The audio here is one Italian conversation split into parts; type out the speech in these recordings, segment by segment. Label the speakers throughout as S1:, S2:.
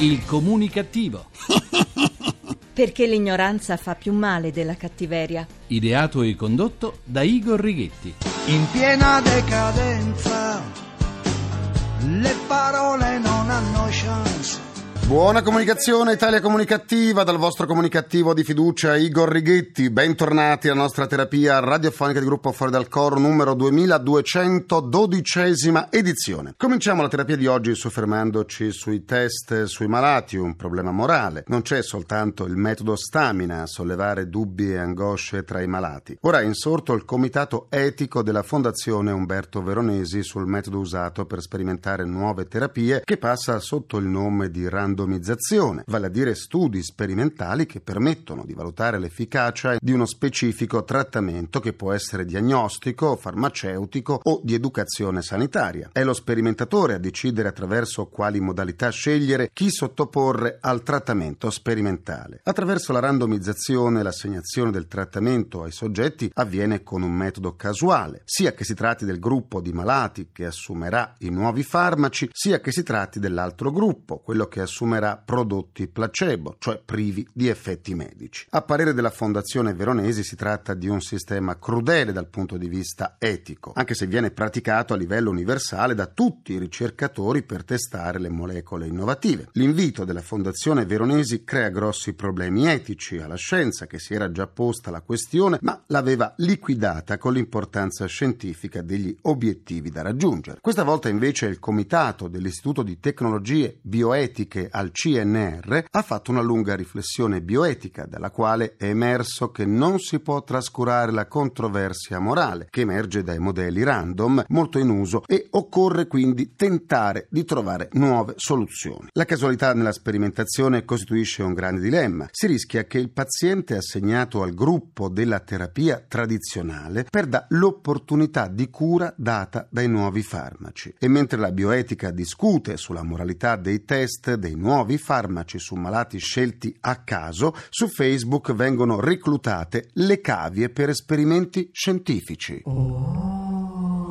S1: Il comunicativo.
S2: Perché l'ignoranza fa più male della cattiveria.
S1: Ideato e condotto da Igor Righetti.
S3: In piena decadenza, le parole non hanno chance.
S4: Buona comunicazione Italia Comunicativa dal vostro comunicativo di fiducia Igor Righetti. Bentornati alla nostra terapia radiofonica di gruppo Fuori dal Coro numero 2212 edizione. Cominciamo la terapia di oggi soffermandoci sui test sui malati, un problema morale. Non c'è soltanto il metodo stamina a sollevare dubbi e angosce tra i malati. Ora è insorto il comitato etico della Fondazione Umberto Veronesi sul metodo usato per sperimentare nuove terapie che passa sotto il nome di random randomizzazione, vale a dire studi sperimentali che permettono di valutare l'efficacia di uno specifico trattamento che può essere diagnostico, farmaceutico o di educazione sanitaria. È lo sperimentatore a decidere attraverso quali modalità scegliere chi sottoporre al trattamento sperimentale. Attraverso la randomizzazione l'assegnazione del trattamento ai soggetti avviene con un metodo casuale, sia che si tratti del gruppo di malati che assumerà i nuovi farmaci, sia che si tratti dell'altro gruppo, quello che assumerà assumerà prodotti placebo, cioè privi di effetti medici. A parere della Fondazione Veronesi si tratta di un sistema crudele dal punto di vista etico, anche se viene praticato a livello universale da tutti i ricercatori per testare le molecole innovative. L'invito della Fondazione Veronesi crea grossi problemi etici alla scienza che si era già posta la questione, ma l'aveva liquidata con l'importanza scientifica degli obiettivi da raggiungere. Questa volta invece il comitato dell'Istituto di Tecnologie Bioetiche al CNR ha fatto una lunga riflessione bioetica dalla quale è emerso che non si può trascurare la controversia morale che emerge dai modelli random molto in uso e occorre quindi tentare di trovare nuove soluzioni. La casualità nella sperimentazione costituisce un grande dilemma. Si rischia che il paziente assegnato al gruppo della terapia tradizionale perda l'opportunità di cura data dai nuovi farmaci e mentre la bioetica discute sulla moralità dei test dei nuovi farmaci su malati scelti a caso, su Facebook vengono reclutate le cavie per esperimenti scientifici. Oh.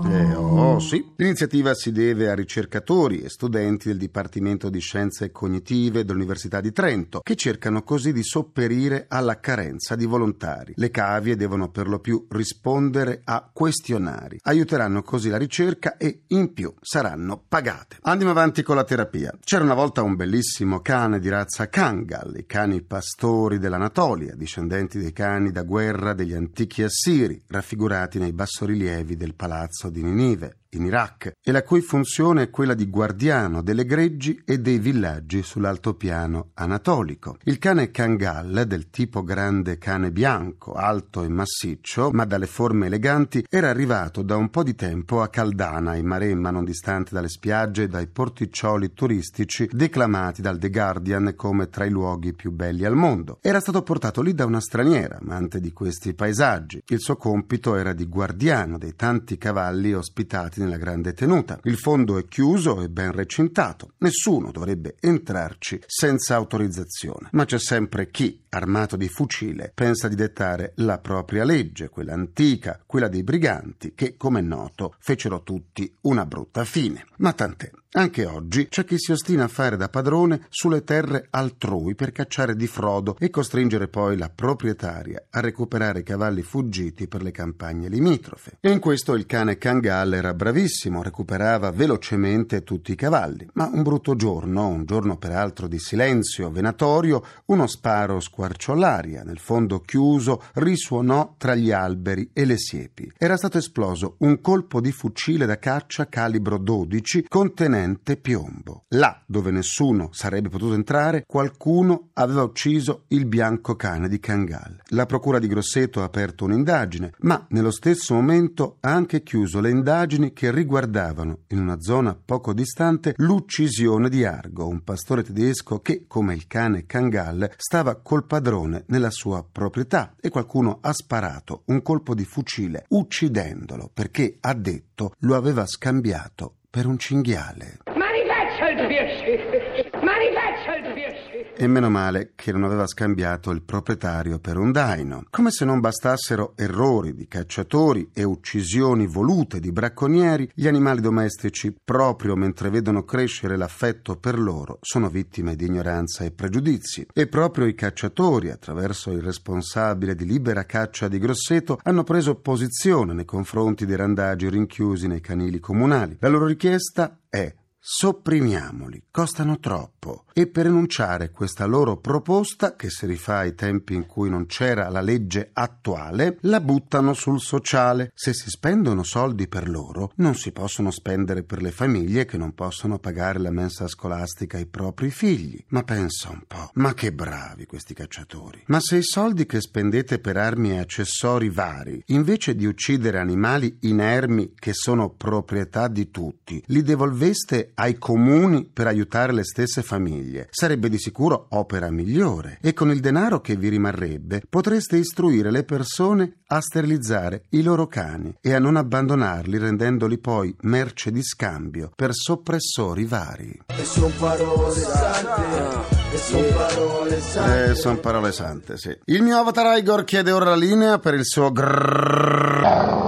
S4: Eh, oh, sì. L'iniziativa si deve a ricercatori e studenti del Dipartimento di Scienze Cognitive dell'Università di Trento, che cercano così di sopperire alla carenza di volontari. Le cavie devono per lo più rispondere a questionari. Aiuteranno così la ricerca e in più saranno pagate. Andiamo avanti con la terapia. C'era una volta un bellissimo cane di razza Kangal, i cani pastori dell'Anatolia, discendenti dei cani da guerra degli antichi assiri, raffigurati nei bassorilievi del palazzo di Ninive in Iraq e la cui funzione è quella di guardiano delle greggi e dei villaggi sull'altopiano anatolico. Il cane Kangal, del tipo grande cane bianco, alto e massiccio, ma dalle forme eleganti, era arrivato da un po' di tempo a Caldana, in Maremma, non distante dalle spiagge e dai porticcioli turistici declamati dal The Guardian come tra i luoghi più belli al mondo. Era stato portato lì da una straniera, amante di questi paesaggi. Il suo compito era di guardiano dei tanti cavalli ospitati nella grande tenuta. Il fondo è chiuso e ben recintato. Nessuno dovrebbe entrarci senza autorizzazione. Ma c'è sempre chi, armato di fucile, pensa di dettare la propria legge, quella antica, quella dei briganti, che, come è noto, fecero tutti una brutta fine. Ma tant'è. Anche oggi c'è chi si ostina a fare da padrone sulle terre altrui per cacciare di frodo e costringere poi la proprietaria a recuperare i cavalli fuggiti per le campagne limitrofe. E in questo il cane Kangal era bravissimo, recuperava velocemente tutti i cavalli. Ma un brutto giorno, un giorno peraltro di silenzio venatorio, uno sparo squarciò l'aria, nel fondo chiuso risuonò tra gli alberi e le siepi. Era stato esploso un colpo di fucile da caccia calibro 12 contenente piombo. Là dove nessuno sarebbe potuto entrare, qualcuno aveva ucciso il bianco cane di Kangal. La procura di Grosseto ha aperto un'indagine, ma nello stesso momento ha anche chiuso le indagini che riguardavano, in una zona poco distante, l'uccisione di Argo, un pastore tedesco che, come il cane Kangal, stava col padrone nella sua proprietà e qualcuno ha sparato un colpo di fucile uccidendolo perché, ha detto, lo aveva scambiato per un cinghiale.
S5: Manifesto rifaccia il piacere! Ma rifaccia il piacere!
S4: E meno male che non aveva scambiato il proprietario per un daino. Come se non bastassero errori di cacciatori e uccisioni volute di bracconieri, gli animali domestici, proprio mentre vedono crescere l'affetto per loro, sono vittime di ignoranza e pregiudizi. E proprio i cacciatori, attraverso il responsabile di libera caccia di Grosseto, hanno preso posizione nei confronti dei randagi rinchiusi nei canili comunali. La loro richiesta è Sopprimiamoli, costano troppo. E per enunciare questa loro proposta, che si rifà ai tempi in cui non c'era la legge attuale, la buttano sul sociale. Se si spendono soldi per loro, non si possono spendere per le famiglie che non possono pagare la mensa scolastica ai propri figli. Ma pensa un po', ma che bravi questi cacciatori. Ma se i soldi che spendete per armi e accessori vari, invece di uccidere animali inermi che sono proprietà di tutti, li devolveste ai comuni per aiutare le stesse famiglie. Sarebbe di sicuro opera migliore e con il denaro che vi rimarrebbe potreste istruire le persone a sterilizzare i loro cani e a non abbandonarli rendendoli poi merce di scambio per soppressori vari.
S6: E son parole sante, e son parole sante.
S4: Eh, sono parole sante, sì. Il mio avatar Igor chiede ora la linea per il suo grrrr.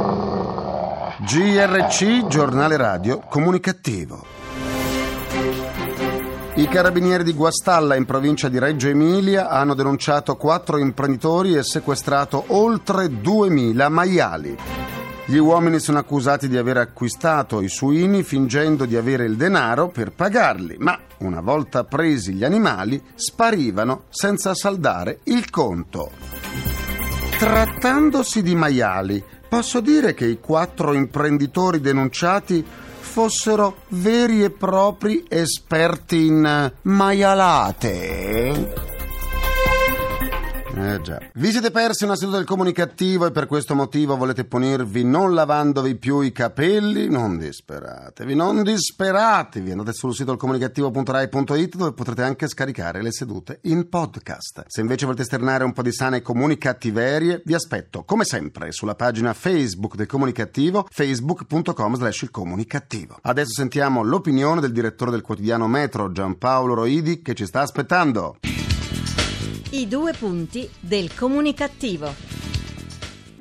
S4: GRC, giornale radio comunicativo. I carabinieri di Guastalla in provincia di Reggio Emilia hanno denunciato quattro imprenditori e sequestrato oltre 2000 maiali. Gli uomini sono accusati di aver acquistato i suini fingendo di avere il denaro per pagarli, ma una volta presi gli animali sparivano senza saldare il conto. Trattandosi di maiali, posso dire che i quattro imprenditori denunciati fossero veri e propri esperti in maialate. Eh già. Vi siete persi una seduta del comunicativo e per questo motivo volete punirvi non lavandovi più i capelli? Non disperatevi, non disperatevi. Andate sul sito comunicativo.rai.it dove potrete anche scaricare le sedute in podcast. Se invece volete esternare un po' di sane comunicattiverie, vi aspetto come sempre sulla pagina Facebook del comunicativo facebook.com slash il comunicativo. Adesso sentiamo l'opinione del direttore del quotidiano Metro Giampaolo Roidi che ci sta aspettando.
S2: I due punti del comunicativo.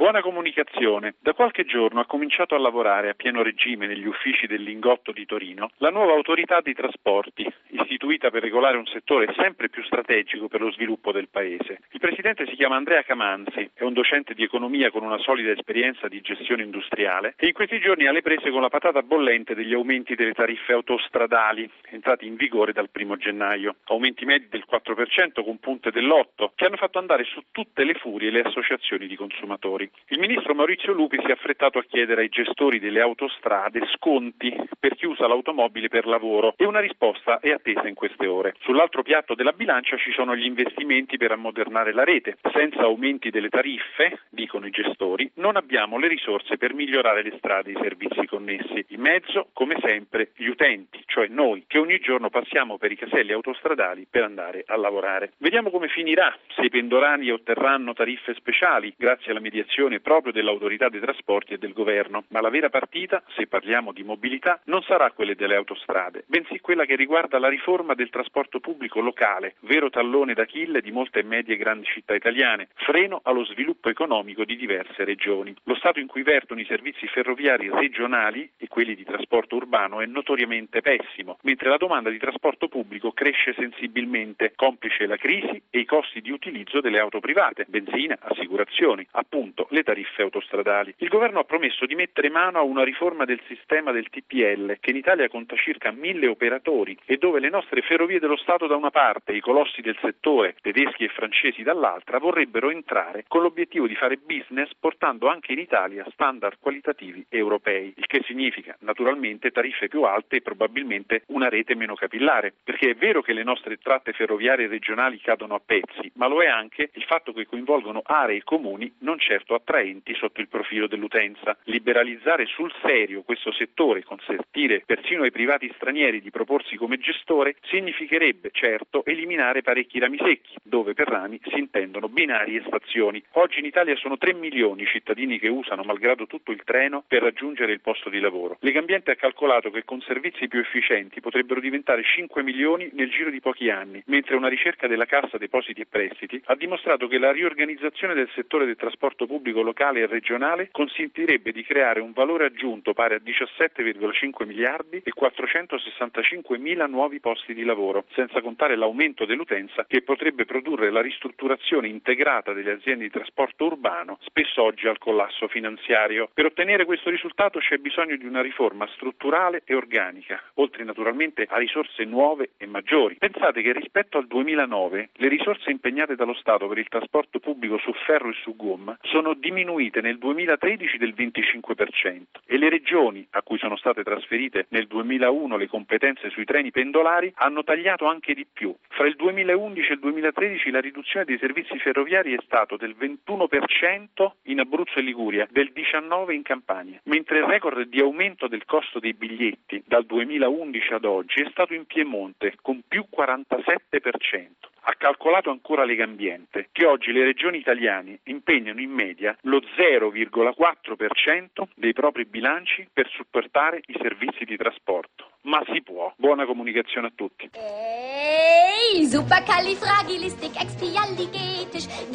S7: Buona comunicazione. Da qualche giorno ha cominciato a lavorare a pieno regime negli uffici del Lingotto di Torino la nuova autorità di trasporti, istituita per regolare un settore sempre più strategico per lo sviluppo del Paese. Il presidente si chiama Andrea Camanzi, è un docente di economia con una solida esperienza di gestione industriale e in questi giorni ha le prese con la patata bollente degli aumenti delle tariffe autostradali, entrati in vigore dal primo gennaio. Aumenti medi del 4% con punte dell'8%, che hanno fatto andare su tutte le furie le associazioni di consumatori. Il ministro Maurizio Lupi si è affrettato a chiedere ai gestori delle autostrade sconti per chi usa l'automobile per lavoro e una risposta è attesa in queste ore. Sull'altro piatto della bilancia ci sono gli investimenti per ammodernare la rete. Senza aumenti delle tariffe, dicono i gestori, non abbiamo le risorse per migliorare le strade e i servizi connessi. In mezzo, come sempre, gli utenti, cioè noi, che ogni giorno passiamo per i caselli autostradali per andare a lavorare. Vediamo come finirà, se i pendolari otterranno tariffe speciali grazie alla mediazione proprio dell'autorità dei trasporti e del governo, ma la vera partita, se parliamo di mobilità, non sarà quella delle autostrade, bensì quella che riguarda la riforma del trasporto pubblico locale, vero tallone d'Achille di molte medie e grandi città italiane, freno allo sviluppo economico di diverse regioni. Lo stato in cui vertono i servizi ferroviari regionali e quelli di trasporto urbano è notoriamente pessimo, mentre la domanda di trasporto pubblico cresce sensibilmente, complice la crisi e i costi di utilizzo delle auto private, benzina, assicurazioni, appunto le tariffe autostradali. Il governo ha promesso di mettere mano a una riforma del sistema del TPL, che in Italia conta circa mille operatori e dove le nostre ferrovie dello Stato da una parte e i colossi del settore, tedeschi e francesi dall'altra, vorrebbero entrare con l'obiettivo di fare business portando anche in Italia standard qualitativi europei, il che significa naturalmente tariffe più alte e probabilmente una rete meno capillare, perché è vero che le nostre tratte ferroviarie regionali cadono a pezzi, ma lo è anche il fatto che coinvolgono aree e comuni non certo trasporto attraenti sotto il profilo dell'utenza. Liberalizzare sul serio questo settore consentire persino ai privati stranieri di proporsi come gestore significherebbe certo eliminare parecchi rami secchi, dove per rami si intendono binari e stazioni. Oggi in Italia sono 3 milioni i cittadini che usano malgrado tutto il treno per raggiungere il posto di lavoro. Legambiente ha calcolato che con servizi più efficienti potrebbero diventare 5 milioni nel giro di pochi anni, mentre una ricerca della Cassa Depositi e Prestiti ha dimostrato che la riorganizzazione del settore del trasporto pubblico locale e regionale consentirebbe di creare un valore aggiunto pari a 17,5 miliardi e 465 mila nuovi posti di lavoro, senza contare l'aumento dell'utenza che potrebbe produrre la ristrutturazione integrata delle aziende di trasporto urbano, spesso oggi al collasso finanziario. Per ottenere questo risultato c'è bisogno di una riforma strutturale e organica, oltre naturalmente a risorse nuove e maggiori. Pensate che rispetto al 2009 le risorse impegnate dallo Stato per il trasporto pubblico su ferro e su gomma sono diminuite nel 2013 del 25% e le regioni a cui sono state trasferite nel 2001 le competenze sui treni pendolari hanno tagliato anche di più. Fra il 2011 e il 2013 la riduzione dei servizi ferroviari è stato del 21% in Abruzzo e Liguria, del 19% in Campania, mentre il record di aumento del costo dei biglietti dal 2011 ad oggi è stato in Piemonte con più 47%. Ha calcolato ancora Legambiente che oggi le regioni italiane impegnano in media lo 0,4% dei propri bilanci per supportare i servizi di trasporto. Ma si può. Buona comunicazione a tutti.
S8: Ey, supercalifragilistikexpialidocious.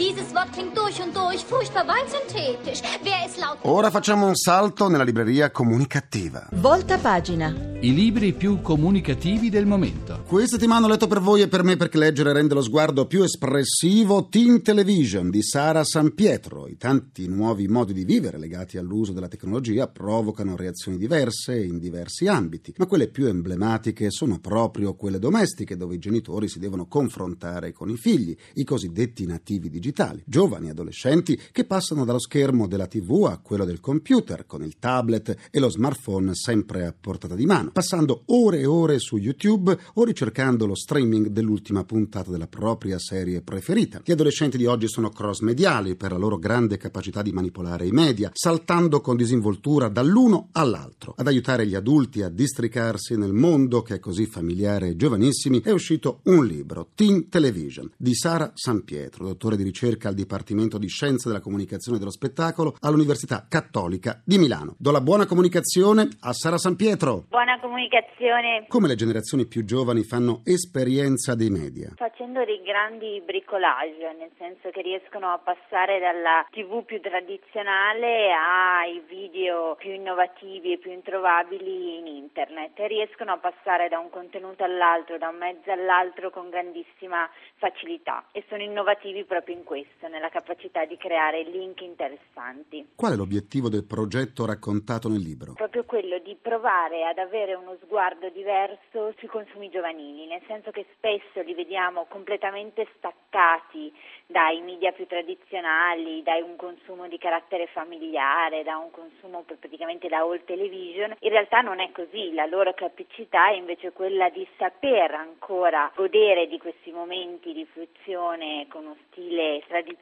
S8: Dieses Wort klingt durch und durch furchtbar synthetisch. Wer ist laut?
S4: Ora facciamo un salto nella libreria comunicativa.
S2: Volta pagina.
S1: I libri più comunicativi del momento.
S4: Questa settimana ho letto per voi e per me perché leggere rende lo sguardo più espressivo Teen Television di Sara San Pietro. I tanti nuovi modi di vivere legati all'uso della tecnologia provocano reazioni diverse in diversi ambiti, ma quelle più emblematiche sono proprio quelle domestiche dove i genitori si devono confrontare con i figli, i cosiddetti nativi digitali, giovani adolescenti che passano dallo schermo della TV a quello del computer con il tablet e lo smartphone sempre a portata di mano, passando ore e ore su YouTube o ricercando lo streaming dell'ultima puntata della propria serie preferita. Gli adolescenti di oggi sono cross-mediali per la loro grande capacità di manipolare i media, saltando con disinvoltura dall'uno all'altro. Ad aiutare gli adulti a districarsi nel mondo che è così familiare ai giovanissimi è uscito un libro, Teen Television, di Sara San Pietro, dottore di ricerca al Dipartimento di Scienze della Comunicazione e dello Spettacolo all'Università Cattolica di Milano. Do la buona comunicazione a Sara San Pietro.
S9: Buona comunicazione.
S4: Come le generazioni più giovani fanno esperienza dei media?
S9: Facendo dei grandi bricolage, nel senso che riescono a passare dalla TV più tradizionale ai video più innovativi e più introvabili in internet e riescono a passare da un contenuto all'altro, da un mezzo all'altro con grandissima facilità e sono innovativi proprio in questo, nella capacità di creare link interessanti.
S4: Qual è l'obiettivo del progetto raccontato nel libro?
S9: Proprio quello di provare ad avere uno sguardo diverso sui consumi giovanili, nel senso che spesso li vediamo completamente staccati dai media più tradizionali, da un consumo di carattere familiare, da un consumo praticamente da all television. In realtà non è così, la loro capacità è invece quella di saper ancora godere di questi momenti di fruizione con uno stile tradizionale,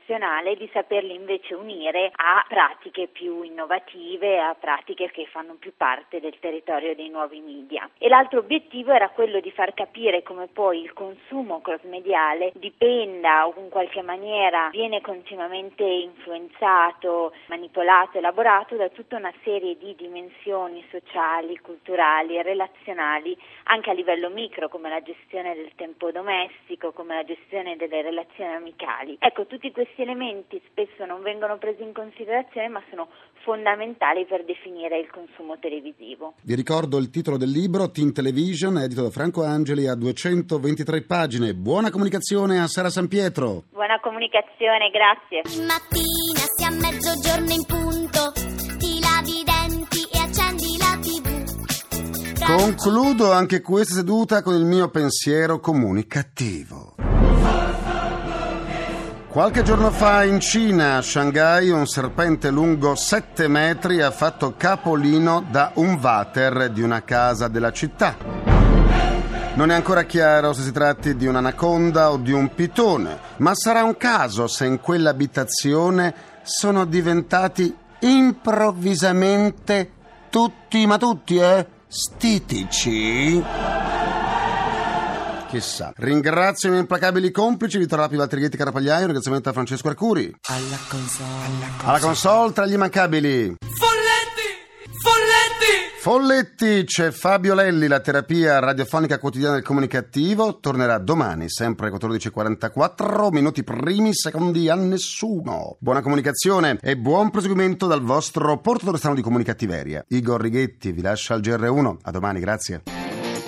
S9: di saperli invece unire a pratiche più innovative, a pratiche che fanno più parte del territorio dei nuovi media. E l'altro obiettivo era quello di far capire come poi il consumo cross-mediale dipenda o in qualche maniera viene continuamente influenzato, manipolato, elaborato da tutta una serie di dimensioni sociali, culturali e relazionali anche a livello micro come la gestione del tempo domestico, come la gestione delle relazioni amicali. Ecco, tutti questi elementi spesso non vengono presi in considerazione ma sono fondamentali per definire il consumo televisivo.
S4: Vi ricordo il titolo del libro, Teen Television, edito da Franco Angeli, a 223 pagine. Buona comunicazione a Sara San Pietro.
S9: Buona comunicazione, grazie.
S8: Mattina sia mezzogiorno in punto, ti lavi i denti e accendi la tv.
S4: Concludo anche questa seduta con il mio pensiero comunicativo. Qualche giorno fa in Cina, a Shanghai, un serpente lungo 7 metri ha fatto capolino da un water di una casa della città. Non è ancora chiaro se si tratti di un'anaconda o di un pitone, ma sarà un caso se in quell'abitazione sono diventati improvvisamente tutti, ma tutti, eh? Stitici? Chissà. Ringrazio i miei implacabili complici, Vittorio Lapi, Valtrighetti, Carapagliaio, un ringraziamento a Francesco Arcuri.
S6: Alla console.
S4: Alla console tra gli immancabili.
S6: Folletti! Folletti!
S4: Folletti, c'è Fabio Lelli, la terapia radiofonica quotidiana del comunicativo, tornerà domani, sempre alle 14.44, minuti primi, secondi a nessuno. Buona comunicazione e buon proseguimento dal vostro portatore strano di comunicattiveria. Igor Righetti vi lascia al GR1, a domani, grazie.